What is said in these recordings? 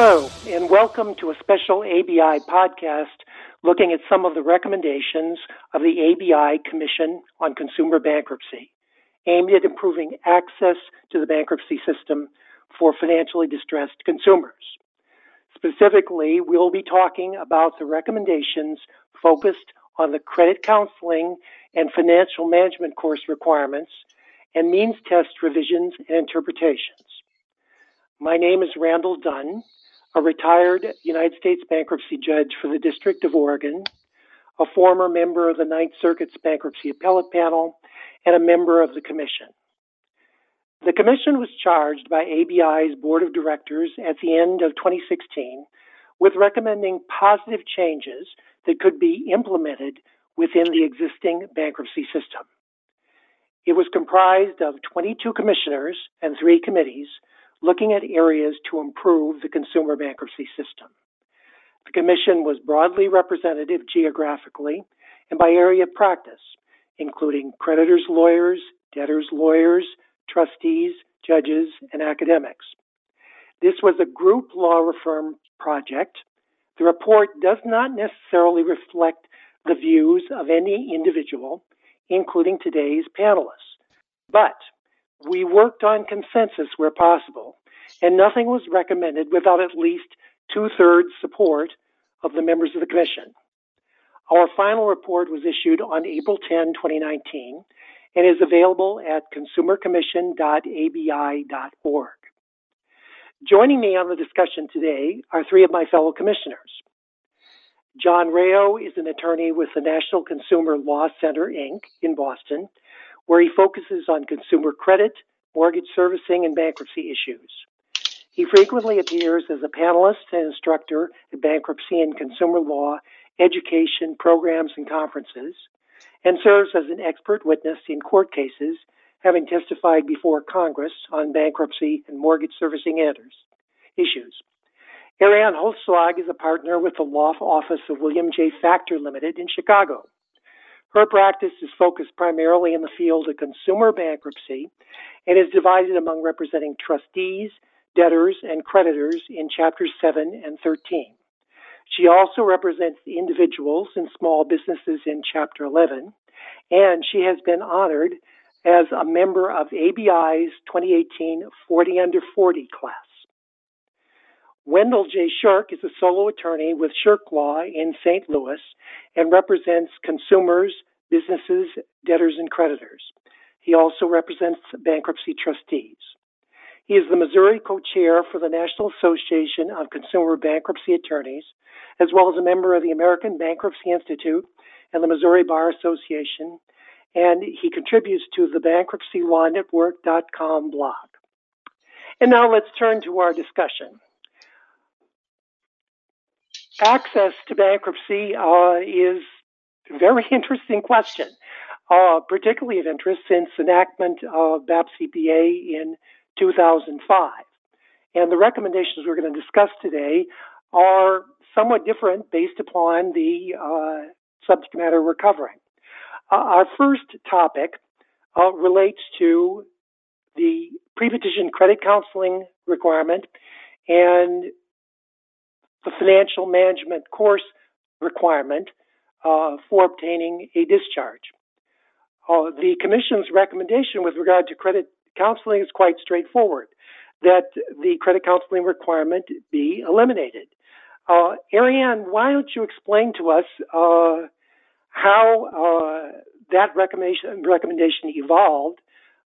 Hello, and welcome to a special ABI podcast looking at some of the recommendations of the ABI Commission on Consumer Bankruptcy, aimed at improving access to the bankruptcy system for financially distressed consumers. Specifically, we'll be talking about the recommendations focused on the credit counseling and financial management course requirements and means test revisions and interpretations. My name is Randall Dunn, a retired United States bankruptcy judge for the District of Oregon, a former member of the Ninth Circuit's Bankruptcy Appellate Panel, and a member of the Commission. The Commission was charged by ABI's Board of Directors at the end of 2016 with recommending positive changes that could be implemented within the existing bankruptcy system. It was comprised of 22 commissioners and three committees looking at areas to improve the consumer bankruptcy system. The Commission was broadly representative geographically and by area of practice, including creditors' lawyers, debtors' lawyers, trustees, judges, and academics. This was a group law reform project. The report does not necessarily reflect the views of any individual, including today's panelists, but we worked on consensus where possible, and nothing was recommended without at least two thirds support of the members of the Commission. Our final report was issued on April 10, 2019, and is available at consumercommission.abi.org. Joining me on the discussion today are three of my fellow commissioners. John Rao is an attorney with the National Consumer Law Center, Inc. in Boston where he focuses on consumer credit, mortgage servicing, and bankruptcy issues. He frequently appears as a panelist and instructor at bankruptcy and consumer law education programs and conferences, and serves as an expert witness in court cases, having testified before Congress on bankruptcy and mortgage servicing issues. Ariane Holtschlag is a partner with the law office of William J. Factor Limited in Chicago. Her practice is focused primarily in the field of consumer bankruptcy and is divided among representing trustees, debtors, and creditors in Chapters 7 and 13. She also represents individuals and small businesses in Chapter 11, and she has been honored as a member of ABI's 2018 40 Under 40 class. Wendell J. Shirk is a solo attorney with Shirk Law in St. Louis and represents consumers, businesses, debtors, and creditors. He also represents bankruptcy trustees. He is the Missouri co chair for the National Association of Consumer Bankruptcy Attorneys, as well as a member of the American Bankruptcy Institute and the Missouri Bar Association, and he contributes to the bankruptcylawnetwork.com blog. And now let's turn to our discussion access to bankruptcy uh, is a very interesting question, uh, particularly of interest since enactment of BAP-CPA in 2005. And the recommendations we're going to discuss today are somewhat different based upon the uh, subject matter we're covering. Uh, our first topic uh, relates to the pre-petition credit counseling requirement and the financial management course requirement uh, for obtaining a discharge. Uh, the Commission's recommendation with regard to credit counseling is quite straightforward that the credit counseling requirement be eliminated. Uh, Ariane, why don't you explain to us uh, how uh, that recommendation, recommendation evolved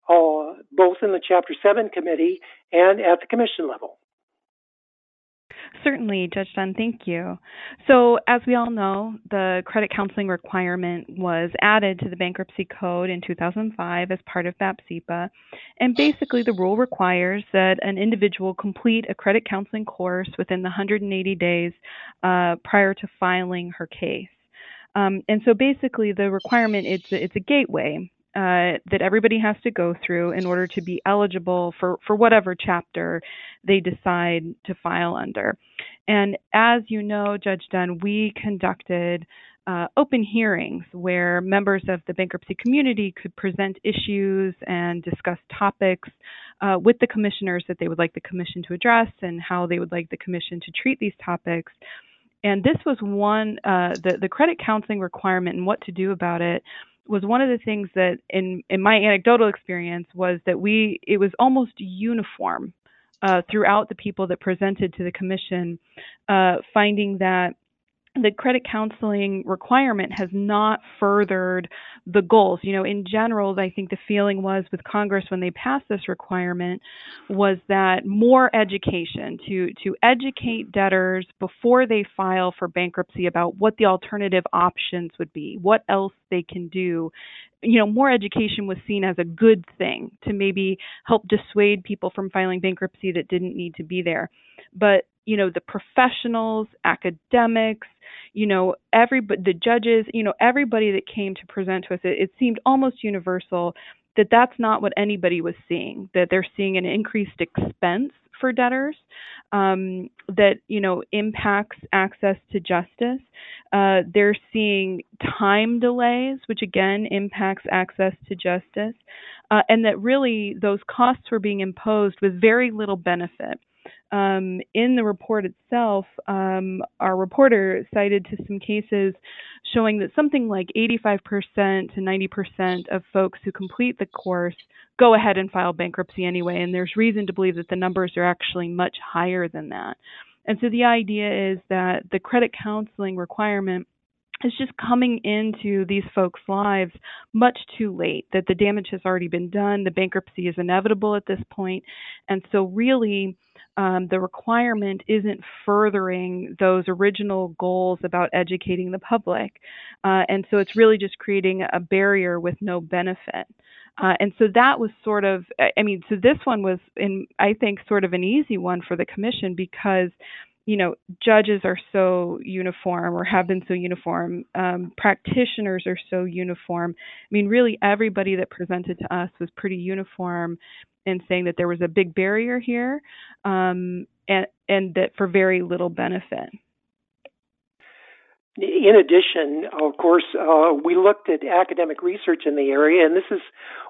uh, both in the Chapter 7 committee and at the Commission level? Certainly, Judge Dunn, thank you. So, as we all know, the credit counseling requirement was added to the bankruptcy code in 2005 as part of BAP-CPA. And basically, the rule requires that an individual complete a credit counseling course within the 180 days uh, prior to filing her case. Um, and so basically, the requirement it's a, it's a gateway uh, that everybody has to go through in order to be eligible for, for whatever chapter they decide to file under. And as you know, Judge Dunn, we conducted uh, open hearings where members of the bankruptcy community could present issues and discuss topics uh, with the commissioners that they would like the commission to address and how they would like the commission to treat these topics. And this was one, uh, the, the credit counseling requirement and what to do about it was one of the things that in, in my anecdotal experience was that we, it was almost uniform uh, throughout the people that presented to the commission, uh, finding that the credit counseling requirement has not furthered the goals. You know, in general, I think the feeling was with Congress when they passed this requirement was that more education to to educate debtors before they file for bankruptcy about what the alternative options would be, what else they can do. You know, more education was seen as a good thing to maybe help dissuade people from filing bankruptcy that didn't need to be there. But you know the professionals academics you know everybody the judges you know everybody that came to present to us it, it seemed almost universal that that's not what anybody was seeing that they're seeing an increased expense for debtors um, that you know impacts access to justice. Uh, they're seeing time delays which again impacts access to justice. Uh, and that really those costs were being imposed with very little benefit um, in the report itself, um, our reporter cited to some cases showing that something like 85% to 90% of folks who complete the course go ahead and file bankruptcy anyway, and there's reason to believe that the numbers are actually much higher than that. And so the idea is that the credit counseling requirement is just coming into these folks' lives much too late, that the damage has already been done, the bankruptcy is inevitable at this point. And so, really, um, the requirement isn't furthering those original goals about educating the public. Uh, and so it's really just creating a barrier with no benefit. Uh, and so that was sort of, I mean, so this one was, in I think, sort of an easy one for the commission because, you know, judges are so uniform or have been so uniform. Um, practitioners are so uniform. I mean, really, everybody that presented to us was pretty uniform in saying that there was a big barrier here um, and, and that for very little benefit. In addition, of course, uh, we looked at academic research in the area, and this is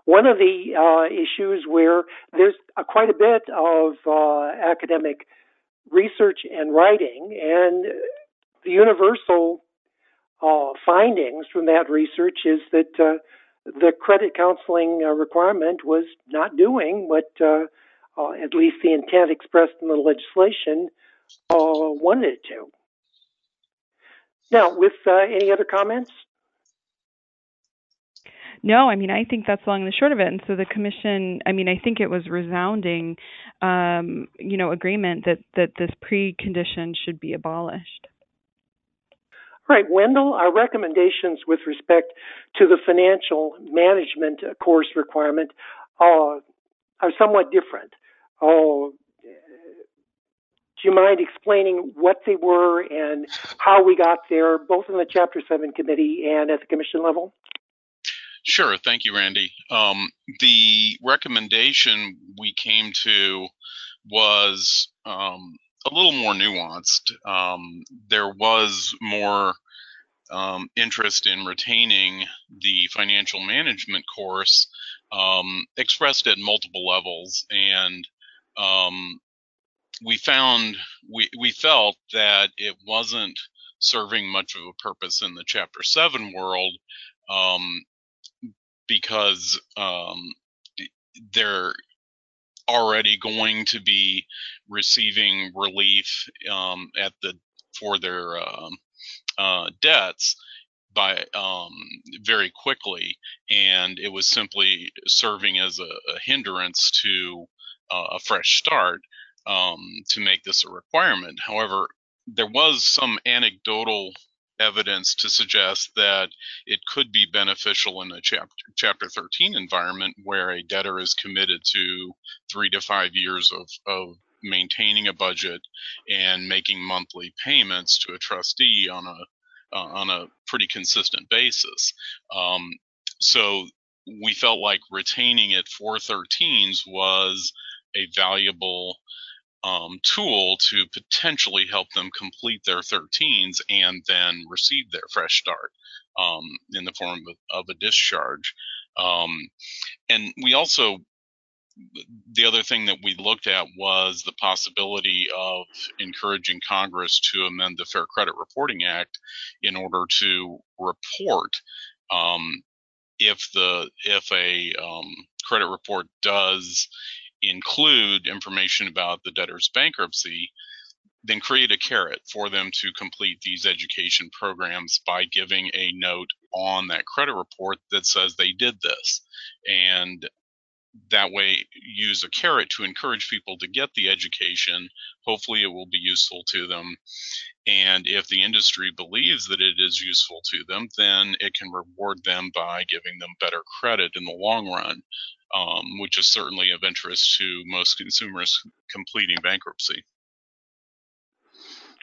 one of the uh, issues where there's a, quite a bit of uh, academic research and writing, and the universal uh, findings from that research is that uh, the credit counseling uh, requirement was not doing what uh, uh, at least the intent expressed in the legislation uh, wanted it to. Now, with any other comments? No, I mean I think that's long and the short of it. And so the commission, I mean, I think it was resounding, um, you know, agreement that that this precondition should be abolished. All right, Wendell, our recommendations with respect to the financial management course requirement uh, are somewhat different. Uh, do you mind explaining what they were and how we got there, both in the Chapter 7 committee and at the commission level? Sure. Thank you, Randy. Um, the recommendation we came to was um, a little more nuanced. Um, there was more um, interest in retaining the financial management course um, expressed at multiple levels, and um, we found we we felt that it wasn't serving much of a purpose in the Chapter Seven world um, because um, they're already going to be receiving relief um, at the for their um, uh, debts by um, very quickly, and it was simply serving as a, a hindrance to uh, a fresh start um, to make this a requirement. However, there was some anecdotal evidence to suggest that it could be beneficial in a chapter, chapter 13 environment where a debtor is committed to three to five years of, of maintaining a budget and making monthly payments to a trustee on a uh, on a pretty consistent basis. Um, so we felt like retaining it for 13s was a valuable um, tool to potentially help them complete their 13s and then receive their fresh start um, in the form of, a discharge. Um, and we also the other thing that we looked at was the possibility of encouraging Congress to amend the Fair Credit Reporting Act in order to report um, if the if a um, credit report does include information about the debtor's bankruptcy, then create a carrot for them to complete these education programs by giving a note on that credit report that says they did this. And that way, use a carrot to encourage people to get the education. Hopefully, it will be useful to them. And if the industry believes that it is useful to them, then it can reward them by giving them better credit in the long run, um, which is certainly of interest to most consumers completing bankruptcy.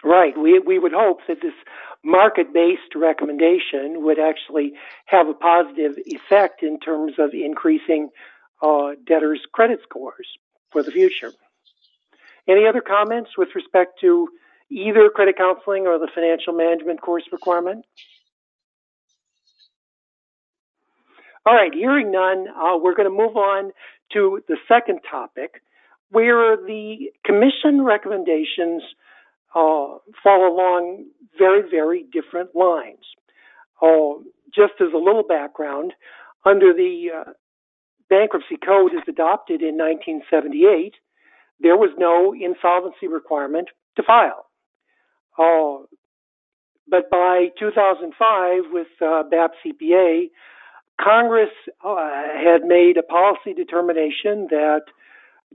Right. We, we would hope that this market based recommendation would actually have a positive effect in terms of increasing uh, debtors' credit scores for the future. Any other comments with respect to either credit counseling or the financial management course requirement? All right, hearing none, uh, we're going to move on to the second topic, where the commission recommendations uh, fall along very, very different lines. Uh, just as a little background, under the uh, bankruptcy code as adopted in 1978, there was no insolvency requirement to file. Uh, but by 2005, with uh, BAP CPA, Congress uh, had made a policy determination that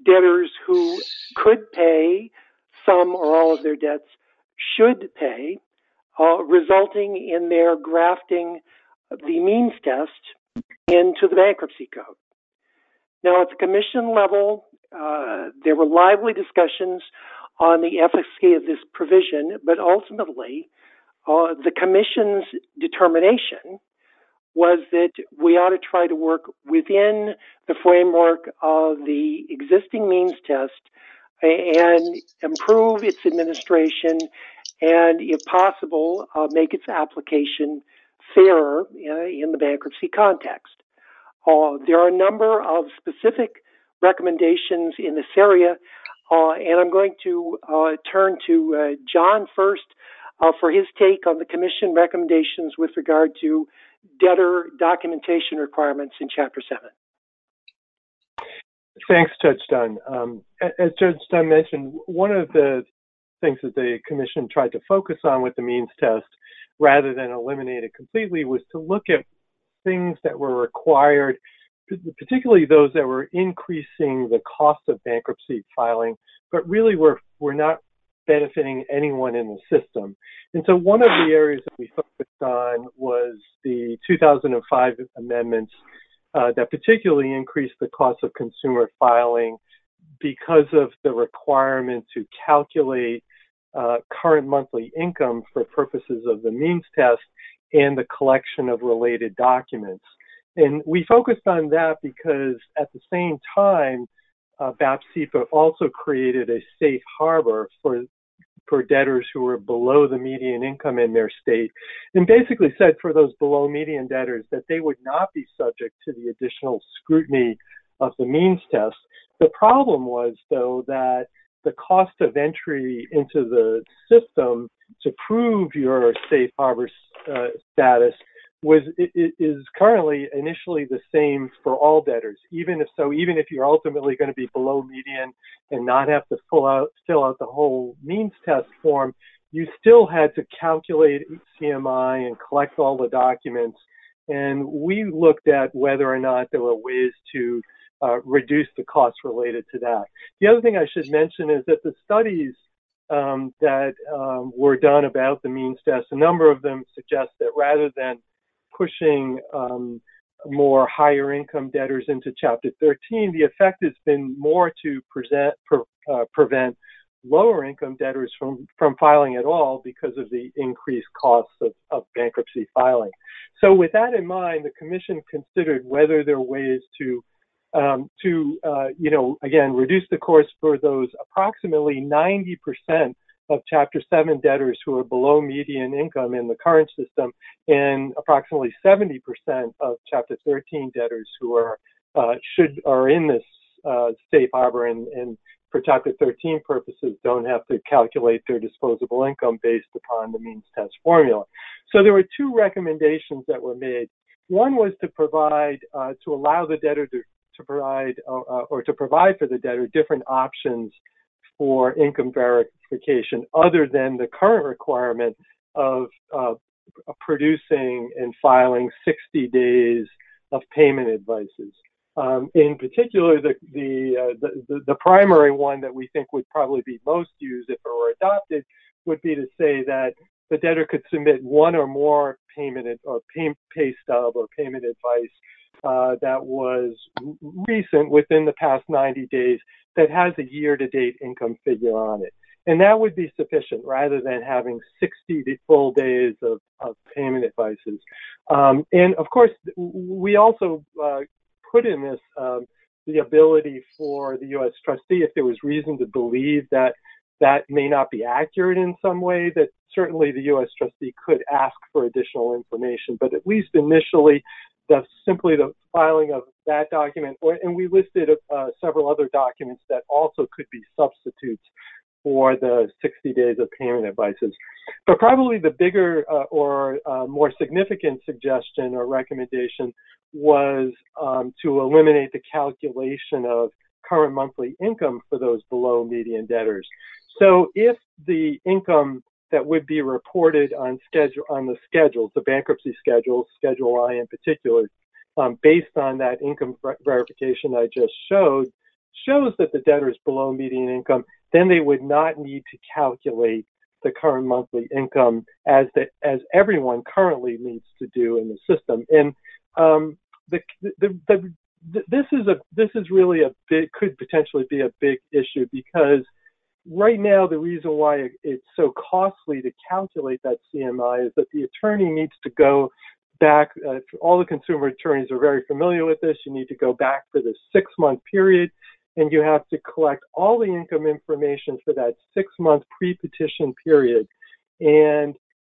debtors who could pay some or all of their debts should pay, uh, resulting in their grafting the means test into the bankruptcy code. Now, at the commission level, uh, there were lively discussions on the efficacy of this provision, but ultimately, uh, the Commission's determination was that we ought to try to work within the framework of the existing means test and improve its administration and, if possible, uh, make its application fairer uh, in the bankruptcy context. Uh, there are a number of specific recommendations in this area uh, and I'm going to uh, turn to John first for his take on the Commission recommendations with regard to debtor documentation requirements in Chapter 7. Thanks, Judge Dunn. Um, as Judge Dunn mentioned, one of the things that the Commission tried to focus on with the means test, rather than eliminate it completely, was to look at things that were required particularly those that were increasing the cost of bankruptcy filing, but really were, were not benefiting anyone in the system. And so one of the areas that we focused on was the 2005 amendments uh, that particularly increased the cost of consumer filing because of the requirement to calculate uh, current monthly income for purposes of the means test and the collection of related documents. And we focused on that because at the same time, uh, also created a safe harbor for for debtors who were below the median income in their state, and basically said for those below median debtors that they would not be subject to the additional scrutiny of the means test. The problem was, though, that the cost of entry into the system to prove your safe harbor uh, status was is currently initially the same for all debtors. Even if so, even if you're ultimately going to be below median and not have to fill out fill out the whole means test form, you still had to calculate CMI and collect all the documents. And we looked at whether or not there were ways to uh, reduce the costs related to that. The other thing I should mention is that the studies um, that um, were done about the means test, a number of them suggest that rather than pushing um, more higher income debtors into Chapter 13, the effect has been more to present, pre, uh, prevent lower income debtors from, from filing at all because of the increased costs of, of bankruptcy filing. So, with that in mind, the Commission considered whether there are ways to um, to, uh, you know, again, reduce the course for those approximately 90% of Chapter 7 debtors who are below median income in the current system, and approximately 70% of Chapter 13 debtors who are uh, should are in this uh, safe harbor and, and for Chapter 13 purposes don't have to calculate their disposable income based upon the means test formula. So there were two recommendations that were made. One was to provide, uh, to allow the debtor to, to provide, uh, uh or to provide for the debtor different options for income verification other than the current requirement of uh, producing and filing 60 days of payment advices. Um, in particular, the the, uh, the, the primary one that we think would probably be most used if it were adopted would be to say that the debtor could submit one or more payment or pay, pay stub or payment advice uh, that was recent within the past 90 days that has a year-to-date income figure on it. And that would be sufficient rather than having 60 full days of, of payment advices. Um, and of course, we also uh, put in this um, the ability for the U.S. trustee, if there was reason to believe that that may not be accurate in some way, that certainly the U.S. trustee could ask for additional information. But at least initially, the simply the filing of that document, or, and we listed uh, several other documents that also could be substitutes for the 60 days of payment advices. But probably the bigger uh, or uh, more significant suggestion or recommendation was um, to eliminate the calculation of current monthly income for those below median debtors. So if the income that would be reported on schedule on the schedules, the bankruptcy schedules, Schedule I in particular, um, based on that income verification I just showed, shows that the debtor is below median income, then they would not need to calculate the current monthly income as the, as everyone currently needs to do in the system. And um, the, the, the, this is a this is really a big could potentially be a big issue because right now the reason why it's so costly to calculate that CMI is that the attorney needs to go back. Uh, all the consumer attorneys are very familiar with this. You need to go back for the six month period and you have to collect all the income information for that six month pre petition period. And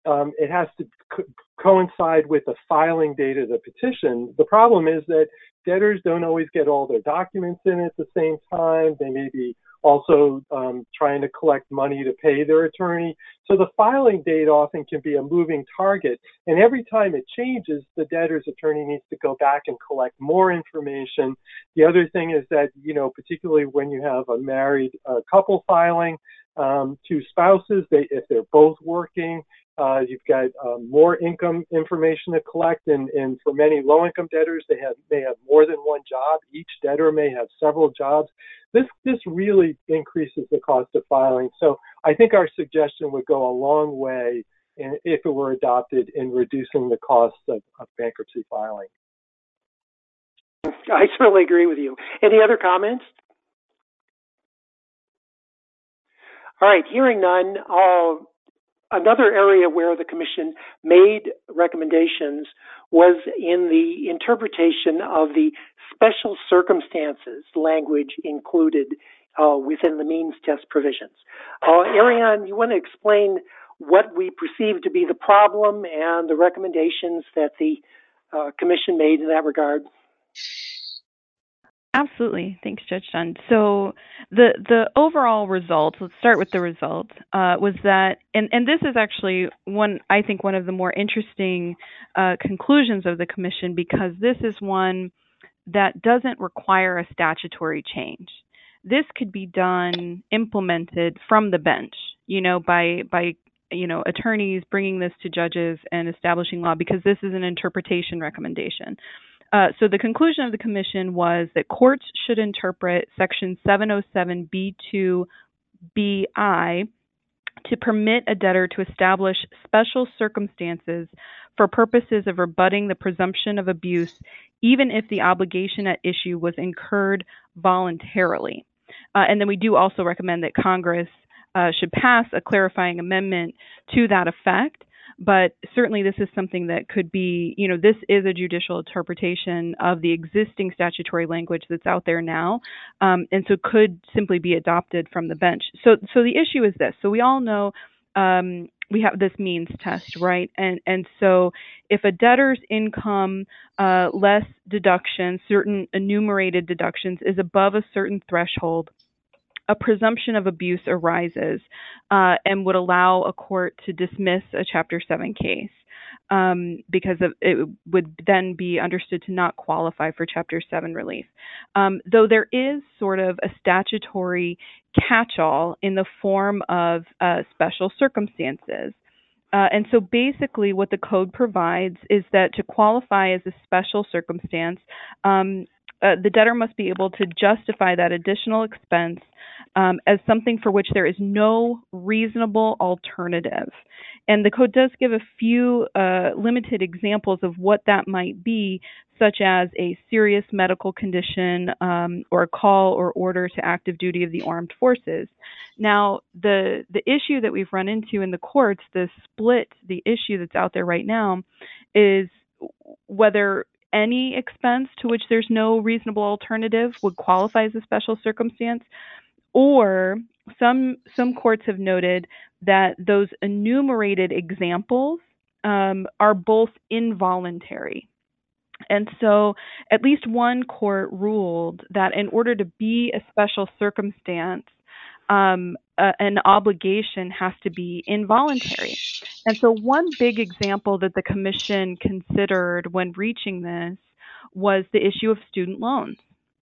um, it has to co- coincide with the filing date of the petition. The problem is that debtors don't always get all their documents in at the same time. They may be also um, trying to collect money to pay their attorney. So the filing date often can be a moving target. And every time it changes, the debtor's attorney needs to go back and collect more information. The other thing is that, you know, particularly when you have a married uh, couple filing, um, two spouses, they, if they're both working, uh, you've got um, more income information to collect, and, and for many low-income debtors, they have may have more than one job. Each debtor may have several jobs. This this really increases the cost of filing. So I think our suggestion would go a long way in, if it were adopted in reducing the costs of, of bankruptcy filing. I certainly agree with you. Any other comments? All right, hearing none, I'll Another area where the Commission made recommendations was in the interpretation of the special circumstances language included uh, within the means test provisions. Uh, Ariane, you want to explain what we perceive to be the problem and the recommendations that the uh, Commission made in that regard? Absolutely. Thanks, Judge Dunn. So the the overall result, let's start with the result, uh, was that, and, and this is actually one, I think, one of the more interesting uh, conclusions of the commission because this is one that doesn't require a statutory change. This could be done, implemented from the bench, you know, by by you know attorneys bringing this to judges and establishing law because this is an interpretation recommendation. Uh, so the conclusion of the commission was that courts should interpret Section 707B2BI to permit a debtor to establish special circumstances for purposes of rebutting the presumption of abuse, even if the obligation at issue was incurred voluntarily. Uh, and then we do also recommend that Congress uh, should pass a clarifying amendment to that effect but certainly this is something that could be, you know, this is a judicial interpretation of the existing statutory language that's out there now, um, and so could simply be adopted from the bench. So, so the issue is this. So we all know. Um, we have this means test, right? And and so if a debtor's income uh, less deductions, certain enumerated deductions, is above a certain threshold, a presumption of abuse arises uh, and would allow a court to dismiss a Chapter 7 case. Um, because of, it would then be understood to not qualify for Chapter 7 relief. Um, though there is sort of a statutory catch all in the form of uh, special circumstances. Uh, and so basically, what the code provides is that to qualify as a special circumstance, um, uh, the debtor must be able to justify that additional expense um, as something for which there is no reasonable alternative. And the code does give a few uh, limited examples of what that might be, such as a serious medical condition um, or a call or order to active duty of the armed forces. Now, the the issue that we've run into in the courts, the split, the issue that's out there right now, is whether any expense to which there's no reasonable alternative would qualify as a special circumstance or some some courts have noted that those enumerated examples um, are both involuntary. And so, at least one court ruled that in order to be a special circumstance, um, an obligation has to be involuntary. And so, one big example that the commission considered when reaching this was the issue of student loans.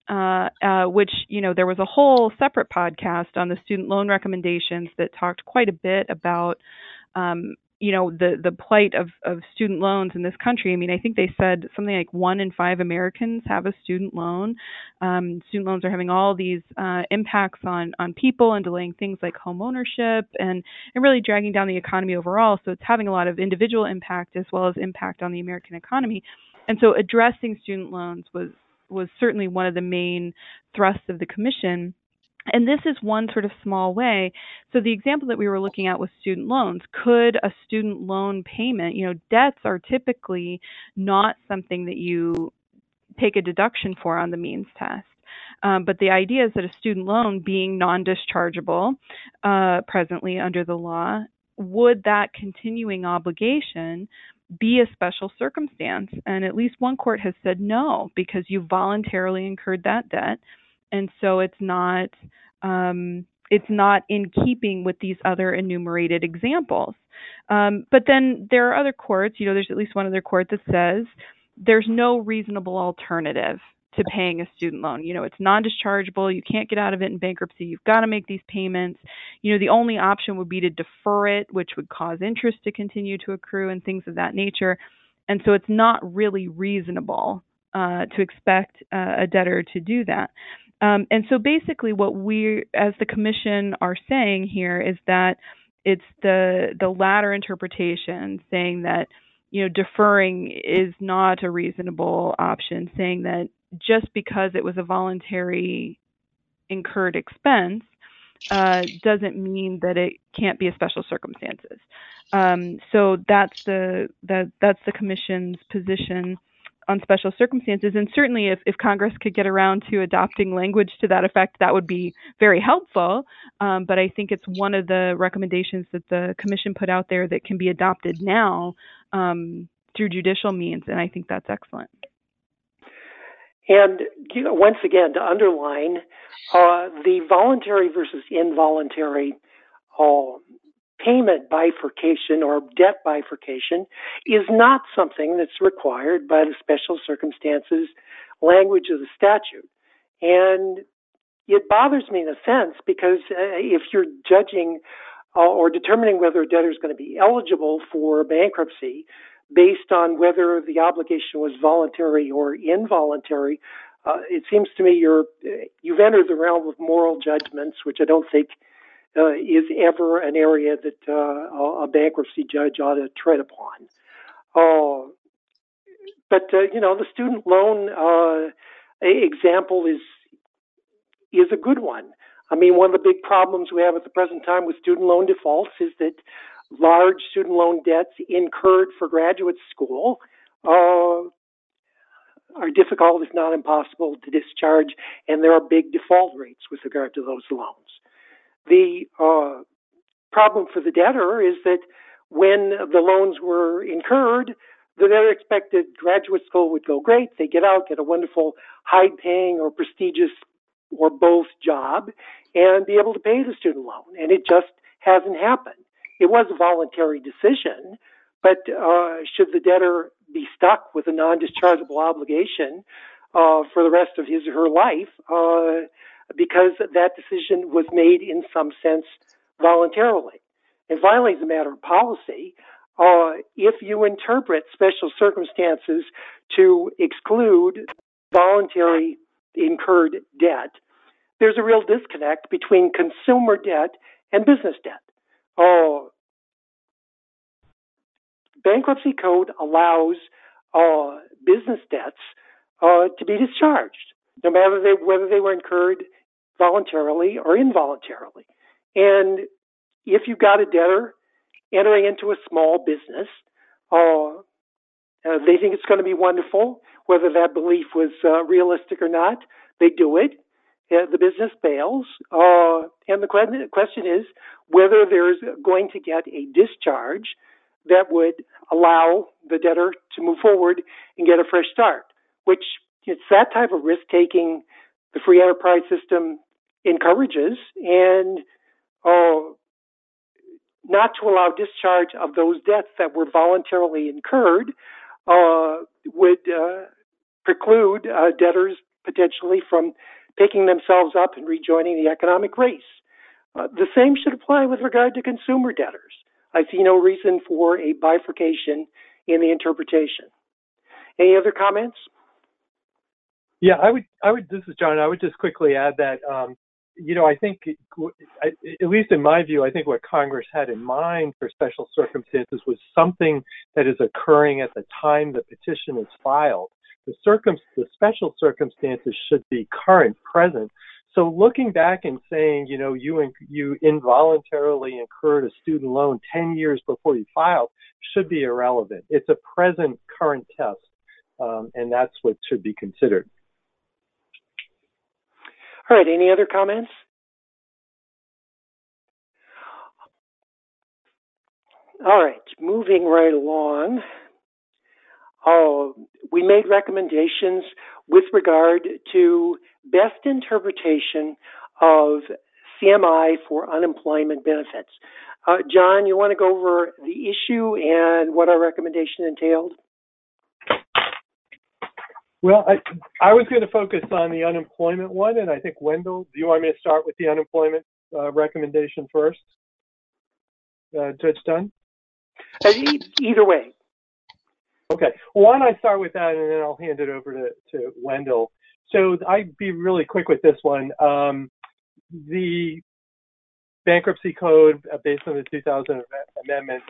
Uh, uh, which you know there was a whole separate podcast on the student loan recommendations that talked quite a bit about um, you know the the plight of of student loans in this country. I mean, I think they said something like one in five Americans have a student loan. Um, student loans are having all these uh, impacts on on people and delaying things like home ownership and and really dragging down the economy overall. So it's having a lot of individual impact as well as impact on the American economy. And so addressing student loans was was certainly one of the main thrusts of the commission. And this is one sort of small way. So the example that we were looking at was student loans. Could a student loan payment, you know, debts are typically not something that you take a deduction for on the means test. Um, but the idea is that a student loan being non dischargeable uh, presently under the law, would that continuing obligation be a special circumstance? And at least one court has said no, because you voluntarily incurred that debt and so it's not um, it's not in keeping with these other enumerated examples. Um, but then there are other courts, you know, there's at least one other court that says there's no reasonable alternative to paying a student loan. You know, it's non dischargeable, you can't get out of it in bankruptcy, you've got to make these payments. You know, the only option would be to defer it, which would cause interest to continue to accrue and things of that nature. And so it's not really reasonable uh, to expect uh, a debtor to do that. Um, and so basically, what we, as the commission, are saying here is that it's the the latter interpretation, saying that you know deferring is not a reasonable option, saying that just because it was a voluntary incurred expense uh, doesn't mean that it can't be a special circumstances. Um, so that's the that that's the commission's position on special circumstances. And certainly, if, if Congress could get around to adopting language to that effect, that would be very helpful. Um, but I think it's one of the recommendations that the Commission put out there that can be adopted now um, through judicial means, and I think that's excellent. And you know, once again, to underline uh, the voluntary versus involuntary uh, payment bifurcation or debt bifurcation is not something that's required by the special circumstances language of the statute. And it bothers me in a sense because uh, if you're judging uh, or determining whether a debtor is going to be eligible for bankruptcy based on whether the obligation was voluntary or involuntary, uh, it seems to me you're you've entered the realm of moral judgments, which I don't think uh, is ever an area that uh, a bankruptcy judge ought to tread upon. Uh, but uh, you know, the student loan uh, example is is a good one. I mean, one of the big problems we have at the present time with student loan defaults is that large student loan debts incurred for graduate school uh, are difficult, if not impossible, to discharge, and there are big default rates with regard to those loans. The uh, problem for the debtor is that when the loans were incurred, the debtor expected graduate school would go great. They get out, get a wonderful high paying or prestigious or both job, and be able to pay the student loan. And it just hasn't happened. It was a voluntary decision, but uh, should the debtor be stuck with a non-dischargeable obligation uh, for the rest of his or her life uh, because that decision was made in some sense voluntarily. And finally, as a matter of policy, uh, if you interpret special circumstances to exclude voluntary incurred debt, there's a real disconnect between consumer debt and business debt. Uh, bankruptcy code allows uh, business debts uh, to be discharged, no matter they, whether they were incurred voluntarily or involuntarily. And if you've got a debtor entering into a small business, uh, uh, they think it's going to be wonderful, whether that belief was uh, realistic or not. They do it. Uh, the business fails. Uh, and the question is whether there's going to get a discharge that would allow the debtor to move forward and get a fresh start, which it's that type of risk taking the free enterprise system encourages and uh, not to allow discharge of those debts that were voluntarily incurred uh, would uh, preclude uh, debtors potentially from picking themselves up and rejoining the economic race. Uh, the same should apply with regard to consumer debtors. I see no reason for a bifurcation in the interpretation. Any other comments? Yeah, I would. I would. This is John. I would just quickly add that um, you know, I think, at least in my view, I think what Congress had in mind for special circumstances was something that is occurring at the time the petition is filed. The, circum- the special circumstances should be current, present. So looking back and saying, you know, you you involuntarily incurred a student loan 10 years before you filed should be irrelevant. It's a present, current test, um, and that's what should be considered. All right, any other comments? All right, moving right along. Uh, we made recommendations with regard to best interpretation of CMI for unemployment benefits. Uh, John, you want to go over the issue and what our recommendation entailed? Well, I, I was going to focus on the unemployment one, and I think Wendell, do you want me to start with the unemployment uh, recommendation first? Uh, Judge Dunn? Uh, either way. Okay. Well, why don't I start with that, and then I'll hand it over to, to Wendell. So I'd be really quick with this one. Um, the bankruptcy code, uh, based on the 2000 amendment,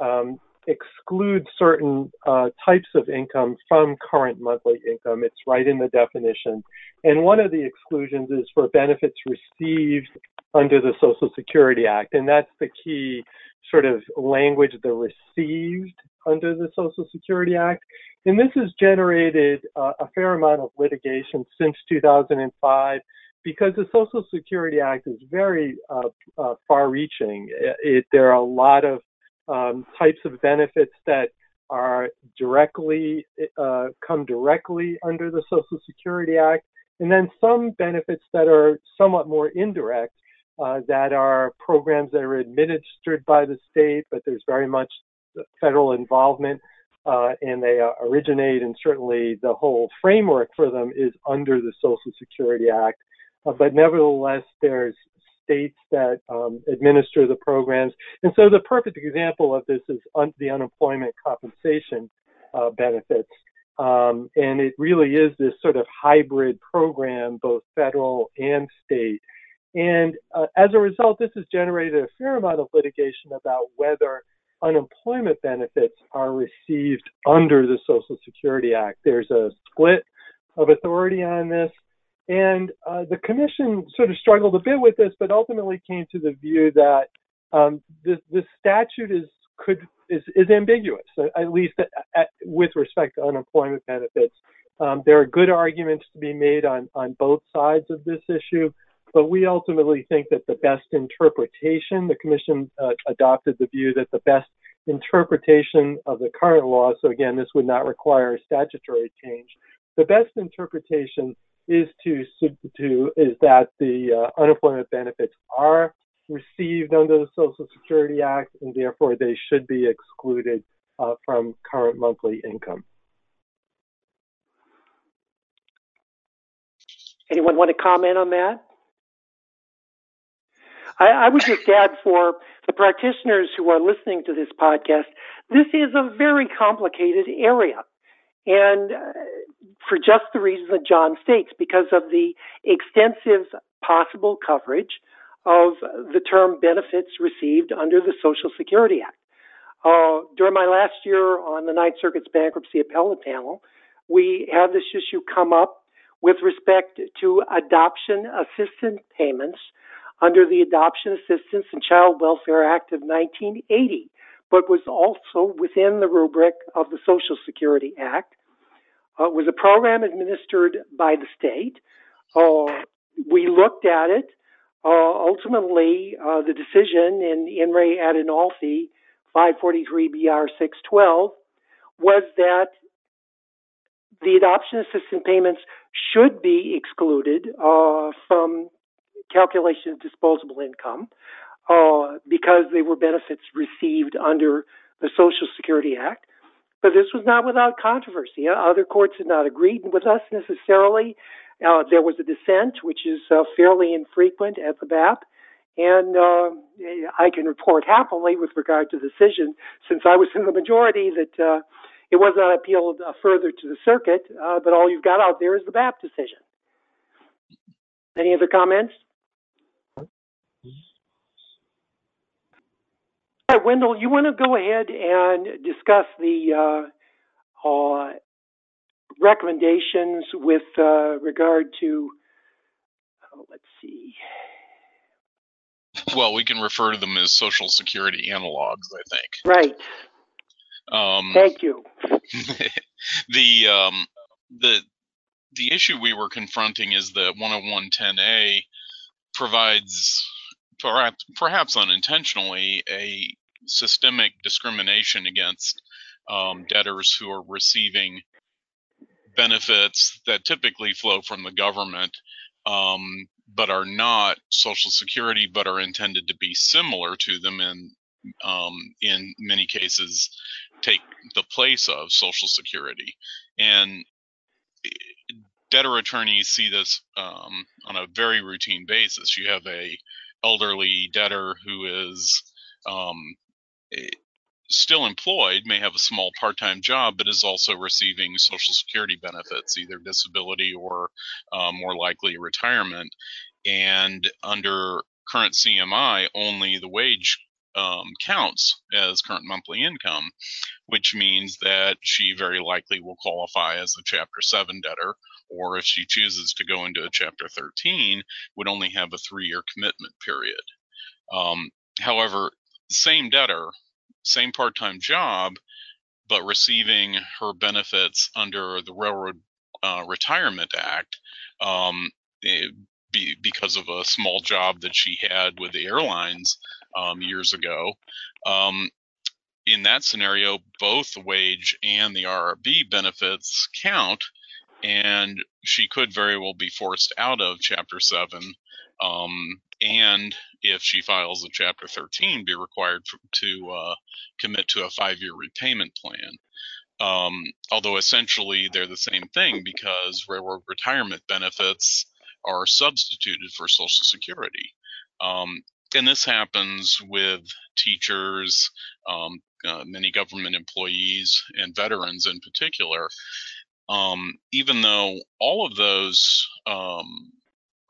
um, exclude certain uh, types of income from current monthly income. It's right in the definition. And one of the exclusions is for benefits received under the Social Security Act. And that's the key sort of language, the received under the Social Security Act. And this has generated uh, a fair amount of litigation since 2005 because the Social Security Act is very uh, uh, far-reaching. It, it, there are a lot of um, types of benefits that are directly uh, come directly under the Social Security Act, and then some benefits that are somewhat more indirect, uh, that are programs that are administered by the state, but there's very much federal involvement, uh, and they uh, originate, and certainly the whole framework for them is under the Social Security Act. Uh, but nevertheless, there's states that um, administer the programs. And so the perfect example of this is un- the unemployment compensation uh, benefits. Um, and it really is this sort of hybrid program, both federal and state. And uh, as a result, this has generated a fair amount of litigation about whether unemployment benefits are received under the Social Security Act. There's a split of authority on this. And uh, the commission sort of struggled a bit with this, but ultimately came to the view that um, the, the statute is could is, is ambiguous, at least at, at, with respect to unemployment benefits. Um, there are good arguments to be made on, on both sides of this issue, but we ultimately think that the best interpretation, the Commission uh, adopted the view that the best interpretation of the current law, so again, this would not require a statutory change, the best interpretation is to, to is that the uh, unemployment benefits are received under the Social Security Act, and therefore they should be excluded uh, from current monthly income. Anyone want to comment on that? I, I would just add for the practitioners who are listening to this podcast, this is a very complicated area. And uh, for just the reason that John states, because of the extensive possible coverage of the term benefits received under the Social Security Act. Uh, during my last year on the Ninth Circuit's bankruptcy appellate panel, we had this issue come up with respect to adoption assistance payments under the Adoption Assistance and Child Welfare Act of 1980, but was also within the rubric of the Social Security Act. Uh, was a program administered by the state. Uh, we looked at it uh, ultimately, uh, the decision in In re Adinolfi 543 BR 612 was that the adoption assistance payments should be excluded uh, from calculation of disposable income because they were benefits received under the Social Security Act. But this was not without controversy. Other courts had not agreed with us necessarily, uh, there was a dissent, which is uh, fairly infrequent at the BAP, and uh, I can report happily with regard to the decision, since I was in the majority, that uh, it was not appealed uh, further to the circuit, uh, but all you've got out there is the BAP decision. Any other comments? All right, Wendell, you want to go ahead and discuss the recommendations with uh, regard to, oh, let's see. Well, we can refer to them as social security analogs, I think. Right. Um, Thank you. the um, the the issue we were confronting is that 10110A provides, perhaps, perhaps unintentionally, a systemic discrimination against um, debtors who are receiving benefits that typically flow from the government, um, but are not Social Security, but are intended to be similar to them, and um, in many cases take the place of Social Security. And eh, debtor attorneys see this um, on a very routine basis. You have a elderly debtor who is um, still employed, may have a small part time job, but is also receiving Social Security benefits, either disability or um, more likely retirement. And under current CMI, only the wage um, counts as current monthly income, which means that she very likely will qualify as a Chapter 7 debtor, or if she chooses to go into a Chapter 13, would only have a three year commitment period. Um, however, same debtor same part-time job, but receiving her benefits under the Railroad uh, Retirement Act um, it, be, because of a small job that she had with the airlines um, years ago. Um, in that scenario, both the wage and the RRB benefits count, and she could very well be forced out of Chapter 7 um, and if she files a Chapter 13, be required to uh, commit to a five year repayment plan. Um, although essentially they're the same thing because railroad retirement benefits are substituted for Social Security. Um, and this happens with teachers, um, uh, many government employees, and veterans in particular. Um, even though all of those um,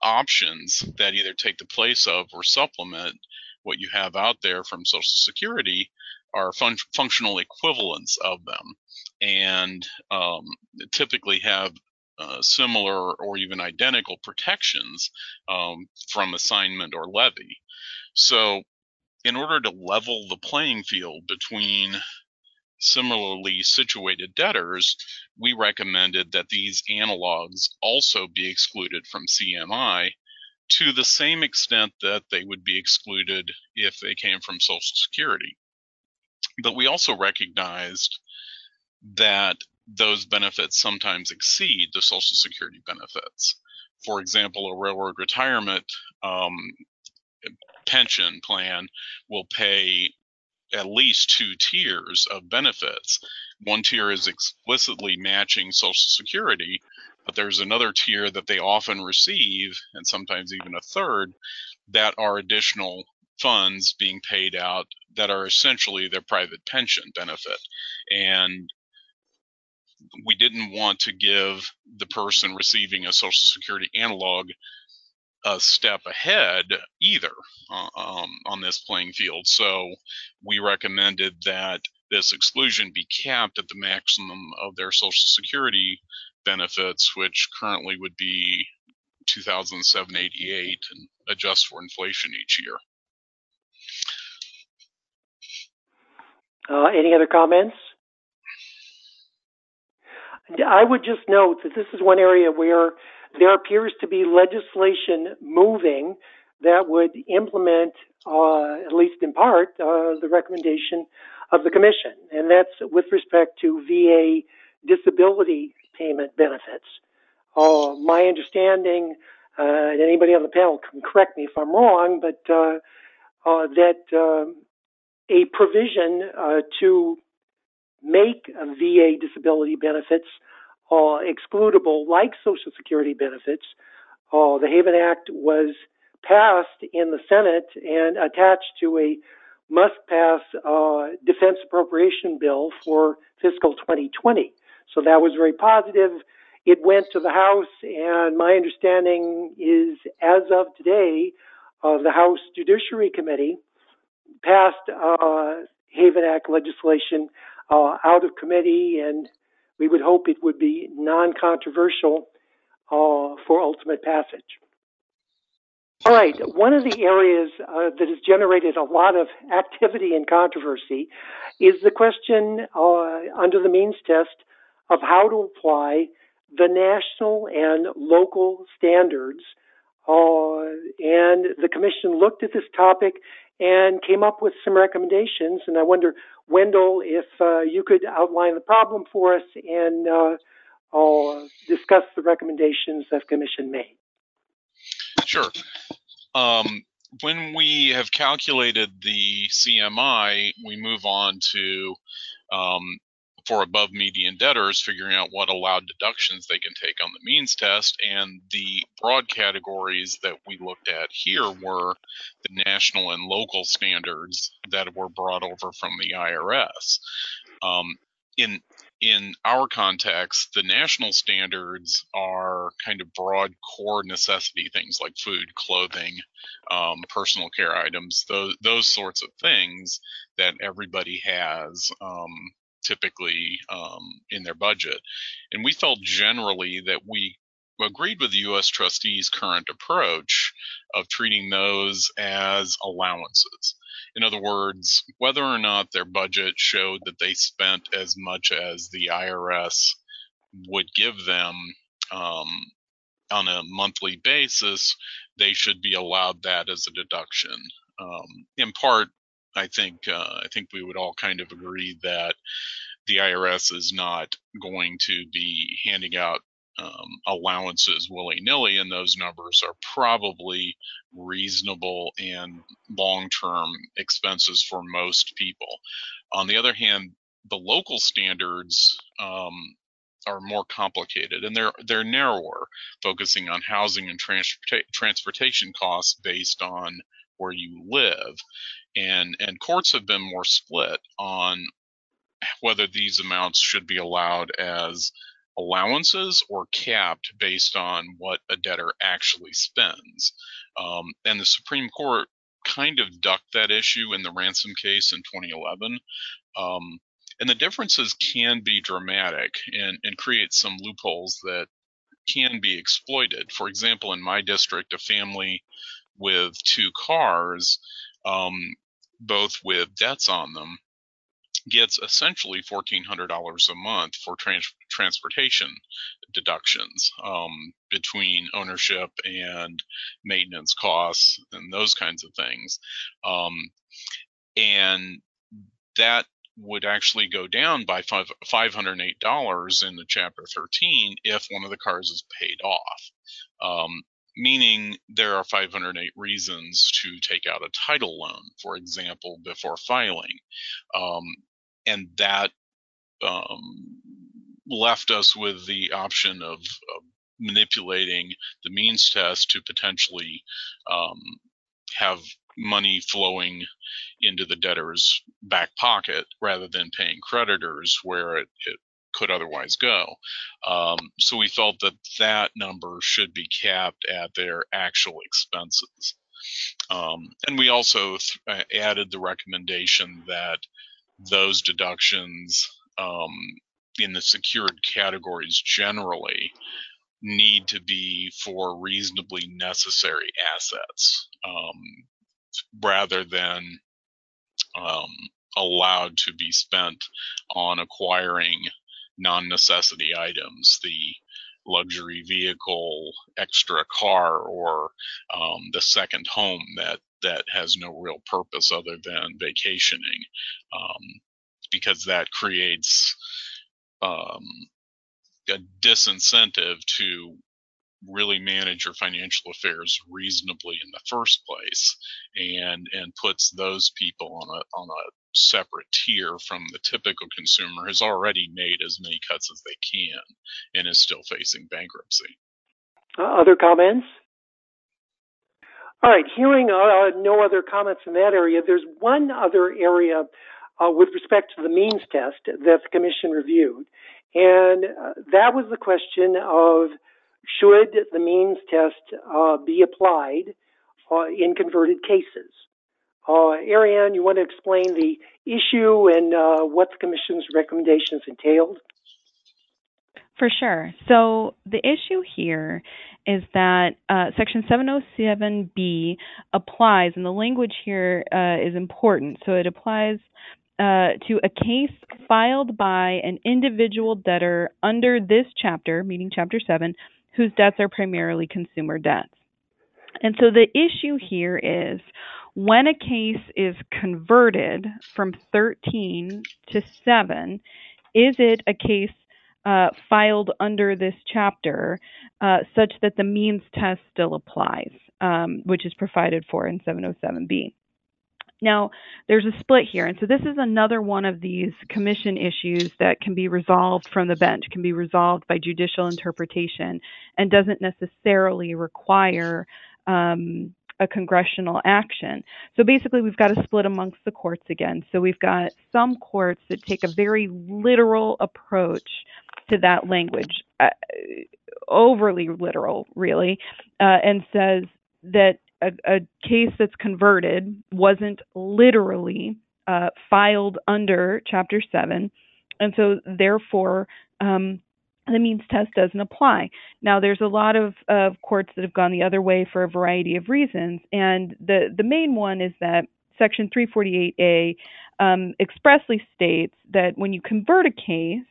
options that either take the place of or supplement what you have out there from Social Security are fun- functional equivalents of them and um, typically have uh, similar or even identical protections um, from assignment or levy. So in order to level the playing field between similarly situated debtors, we recommended that these analogs also be excluded from CMI to the same extent that they would be excluded if they came from Social Security. But we also recognized that those benefits sometimes exceed the Social Security benefits. For example, a railroad retirement um, pension plan will pay at least two tiers of benefits. One tier is explicitly matching Social Security, but there's another tier that they often receive, and sometimes even a third, that are additional funds being paid out that are essentially their private pension benefit. And we didn't want to give the person receiving a Social Security analog a step ahead either uh, um, on this playing field. So we recommended that this exclusion be capped at the maximum of their Social Security benefits, which currently would be 2007-88 and adjust for inflation each year. Uh, any other comments? I would just note that this is one area where there appears to be legislation moving that would implement, uh, at least in part, uh, the recommendation of the Commission, and that's with respect to VA disability payment benefits. Uh, my understanding, uh, and anybody on the panel can correct me if I'm wrong, but uh, uh, that um, a provision to make VA disability benefits uh, excludable like Social Security benefits. Uh, the Haven Act was passed in the Senate and attached to a must pass uh, defense appropriation bill for fiscal 2020. So that was very positive. It went to the House, and my understanding is as of today, uh, the House Judiciary Committee passed uh, Haven Act legislation uh, out of committee and we would hope it would be non-controversial uh, for ultimate passage. All right, one of the areas uh, that has generated a lot of activity and controversy is the question uh, under the means test of how to apply the national and local standards. Uh, and the commission looked at this topic and came up with some recommendations. And I wonder, Wendell, if uh, you could outline the problem for us and uh, I'll discuss the recommendations that Commission made. Sure. Um, when we have calculated the CMI, we move on to um, for above median debtors, figuring out what allowed deductions they can take on the means test. And the broad categories that we looked at here were the national and local standards that were brought over from the IRS. Um, in in our context, the national standards are kind of broad core necessity things like food, clothing, um, personal care items, those those sorts of things that everybody has um, typically um, in their budget. And we felt generally that we agreed with the U.S. trustees' current approach of treating those as allowances. In other words, whether or not their budget showed that they spent as much as the IRS would give them um, on a monthly basis, they should be allowed that as a deduction. Um, in part I think uh, I think we would all kind of agree that the IRS is not going to be handing out um, allowances willy nilly, and those numbers are probably reasonable and long term expenses for most people. On the other hand, the local standards um, are more complicated and they're they're narrower, focusing on housing and transporta- transportation costs based on where you live and and courts have been more split on whether these amounts should be allowed as allowances or capped based on what a debtor actually spends. Um, and the Supreme Court kind of ducked that issue in the Ransom case in 2011. Um, and the differences can be dramatic and, and create some loopholes that can be exploited. For example, in my district, a family with two cars um, both with debts on them, gets essentially $1,400 a month for trans- transportation deductions um, between ownership and maintenance costs and those kinds of things. Um, and that would actually go down by five, $508 in the chapter 13 if one of the cars is paid off. Um, meaning there are 508 reasons to take out a title loan, for example, before filing. Um, and that um, left us with the option of, of, manipulating the means test to potentially um, have money flowing into the debtor's back pocket rather than paying creditors where it, it could otherwise go. Um, so we felt that that number should be capped at their actual expenses. Um, and we also th- uh, added the recommendation that those deductions um, in the secured categories generally need to be for reasonably necessary assets um, rather than um, allowed to be spent on acquiring non-necessity items. The luxury vehicle extra car or um, the second home that that has no real purpose other than vacationing, um, because that creates um, a disincentive to really manage your financial affairs reasonably in the first place and and puts those people on a on a separate tier from the typical consumer has already made as many cuts as they can and is still facing bankruptcy. Uh, other comments? All right, hearing uh, no other comments in that area, there's one other area uh, with respect to the means test that the commission reviewed, and uh, that was the question of should the means test uh, be applied uh, in converted cases. Uh, Ariane, you want to explain the issue and what the commission's recommendations entailed? For sure. So the issue here is that uh, Section 707B applies, and the language here uh, is important. So it applies uh, to a case filed by an individual debtor under this chapter, meaning Chapter 7, whose debts are primarily consumer debts. And so the issue here is when a case is converted from 13 to 7, is it a case uh, filed under this chapter uh, such that the means test still applies, um, which is provided for in 707B. Now, there's a split here, and so this is another one of these commission issues that can be resolved from the bench, can be resolved by judicial interpretation, and doesn't necessarily require um, a congressional action. So basically, we've got a split amongst the courts again. So we've got some courts that take a very literal approach to that language, uh, overly literal, really, uh, and says that a, a, case that's converted wasn't literally uh, filed under Chapter 7, and so therefore um, the means test doesn't apply. Now, there's a lot of, of courts that have gone the other way for a variety of reasons, and the, the main one is that Section 348A um, expressly states that when you convert a case,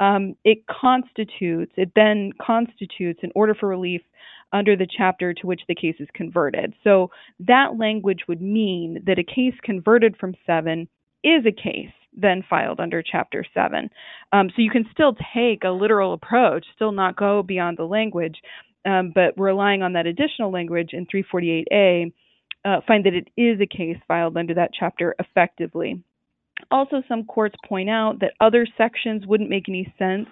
um, it constitutes, it then constitutes an order for relief under the chapter to which the case is converted. So that language would mean that a case converted from 7 is a case then filed under Chapter 7. Um, so you can still take a literal approach, still not go beyond the language, um, but relying on that additional language in 348A, uh, find that it is a case filed under that chapter effectively. Also, some courts point out that other sections wouldn't make any sense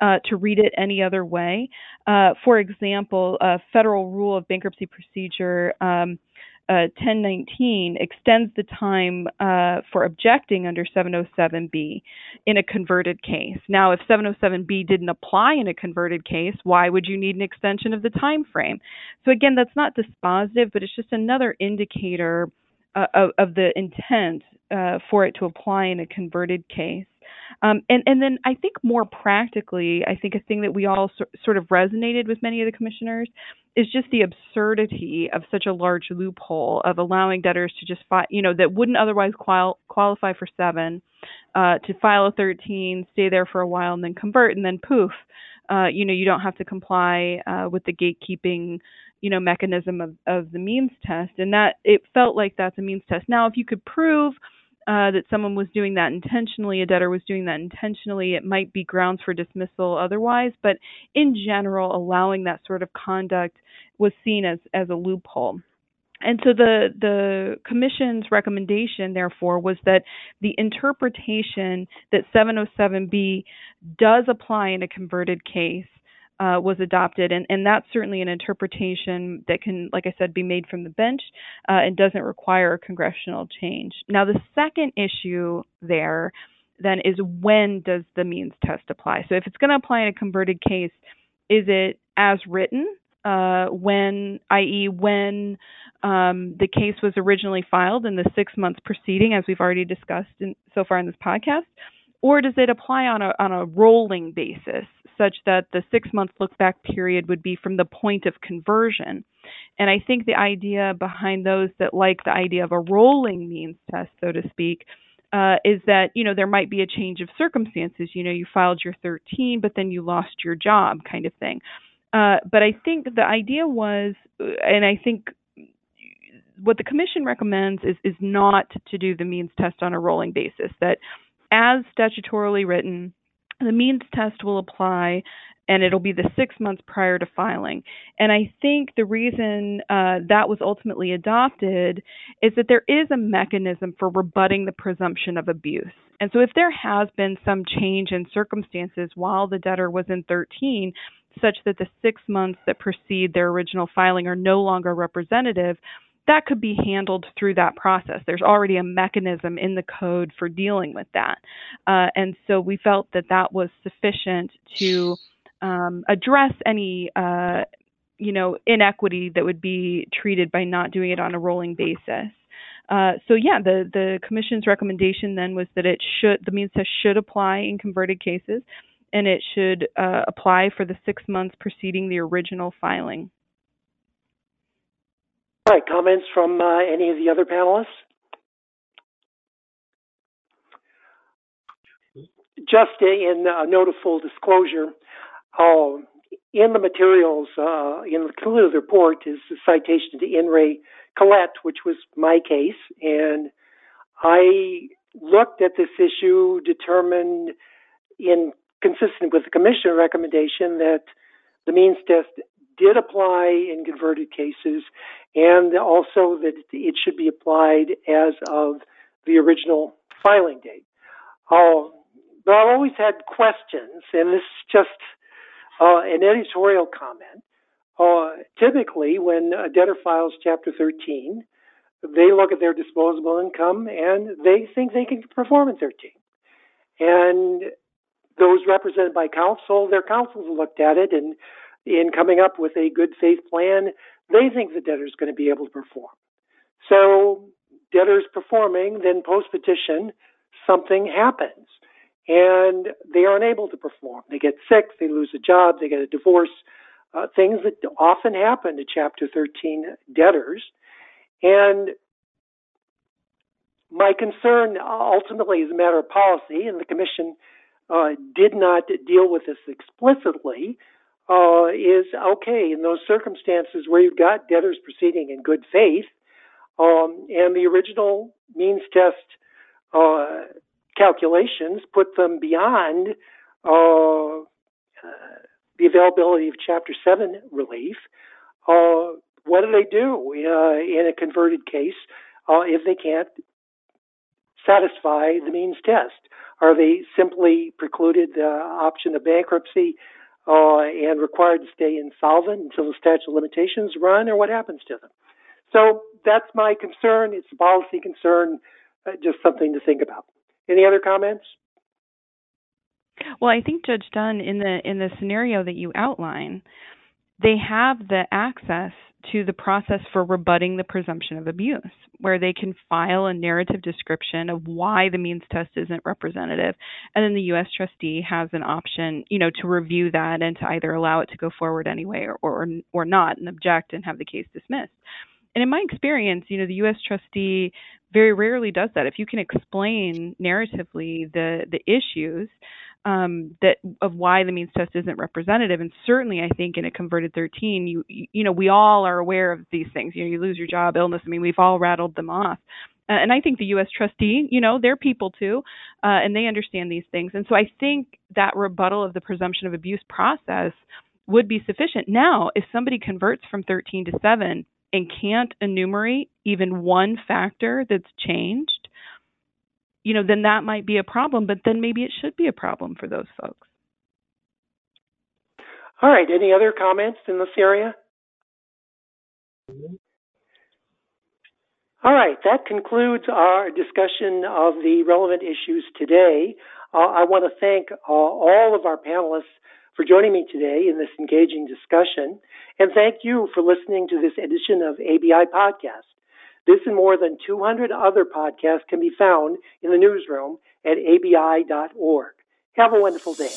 uh, to read it any other way. Uh, for example, a Federal Rule of Bankruptcy Procedure um, uh, 1019 extends the time uh, for objecting under 707B in a converted case. Now, if 707B didn't apply in a converted case, why would you need an extension of the time frame? So again, that's not dispositive, but it's just another indicator uh, of, of, the intent uh, for it to apply in a converted case. Um, and, and then I think more practically, I think a thing that we all so, sort of resonated with many of the commissioners is just the absurdity of such a large loophole of allowing debtors to just file, you know, that wouldn't otherwise qual- qualify for seven, uh, to file a 13, stay there for a while, and then convert, and then poof, uh, you know, you don't have to comply uh, with the gatekeeping, you know, mechanism of, of the means test, and that it felt like that's a means test. Now, if you could prove uh, that someone was doing that intentionally, a debtor was doing that intentionally, it might be grounds for dismissal otherwise. But in general, allowing that sort of conduct was seen as, as a loophole. And so the the commission's recommendation, therefore, was that the interpretation that 707B does apply in a converted case uh, was adopted, and, and that's certainly an interpretation that can, like I said, be made from the bench uh, and doesn't require congressional change. Now, the second issue there then is when does the means test apply? So, if it's going to apply in a converted case, is it as written? Uh, when, i.e., when um, the case was originally filed in the six months preceding, as we've already discussed in, so far in this podcast, or does it apply on a on a rolling basis such that the 6 month look back period would be from the point of conversion? And i think the idea behind those that like the idea of a rolling means test so to speak uh, is that you know there might be a change of circumstances. You know you filed your 13 but then you lost your job kind of thing. Uh, but i think the idea was and i think what the commission recommends is is not to do the means test on a rolling basis that as statutorily written, the means test will apply and it'll be the six months prior to filing. And I think the reason uh, that was ultimately adopted is that there is a mechanism for rebutting the presumption of abuse. And so if there has been some change in circumstances while the debtor was in 13, such that the six months that precede their original filing are no longer representative, that could be handled through that process. There's already a mechanism in the code for dealing with that. Uh, and so we felt that that was sufficient to um, address any, uh, you know, inequity that would be treated by not doing it on a rolling basis. Uh, so yeah, the the commission's recommendation then was that it should the means test should apply in converted cases, and it should uh, apply for the six months preceding the original filing. All right, comments from uh, any of the other panelists? Just in a note of full disclosure, uh, in the materials, uh, in the concluded report, is a citation to In re Collette, which was my case, and I looked at this issue, determined, in consistent with the commission recommendation, that the means test did apply in converted cases, and also that it should be applied as of the original filing date. Uh, but I've always had questions, and this is just uh, an editorial comment. Uh, typically, when a debtor files Chapter 13, they look at their disposable income and they think they can perform in 13. And those represented by counsel, their counsels looked at it and in coming up with a good faith plan, they think the debtor is going to be able to perform. So, debtors performing, then post petition, something happens and they are unable to perform. They get sick, they lose a job, they get a divorce, uh, things that often happen to Chapter 13 debtors. And my concern ultimately is a matter of policy, and the Commission uh, did not deal with this explicitly, uh, is okay in those circumstances where you've got debtors proceeding in good faith, um, and the original means test uh, calculations put them beyond uh, uh the availability of Chapter 7 relief. Uh, what do they do uh, in a converted case if they can't satisfy the means test? Are they simply precluded the option of bankruptcy uh, and required to stay insolvent until the statute of limitations run, or what happens to them? So that's my concern. It's a policy concern, uh, just something to think about. Any other comments? Well, I think Judge Dunn, in the in the scenario that you outline, they have the access to the process for rebutting the presumption of abuse, where they can file a narrative description of why the means test isn't representative, and then the U.S. trustee has an option, you know, to review that and to either allow it to go forward anyway or or, or not and object and have the case dismissed. And in my experience, you know, the U.S. trustee very rarely does that. If you can explain narratively the the issues um, that of why the means test isn't representative, and certainly I think in a converted 13, you you know we all are aware of these things. You know, you lose your job, illness. I mean, we've all rattled them off. Uh, and I think the U.S. trustee, you know, they're people too, uh, and they understand these things. And so I think that rebuttal of the presumption of abuse process would be sufficient. Now, if somebody converts from 13 to 7 and can't enumerate even one factor that's changed, you know, then that might be a problem, but then maybe it should be a problem for those folks. All right. Any other comments in this area? All right. That concludes our discussion of the relevant issues today. Uh, I want to thank uh, all of our panelists for joining me today in this engaging discussion, and thank you for listening to this edition of ABI Podcast. This and more than 200 other podcasts can be found in the newsroom at abi.org. Have a wonderful day.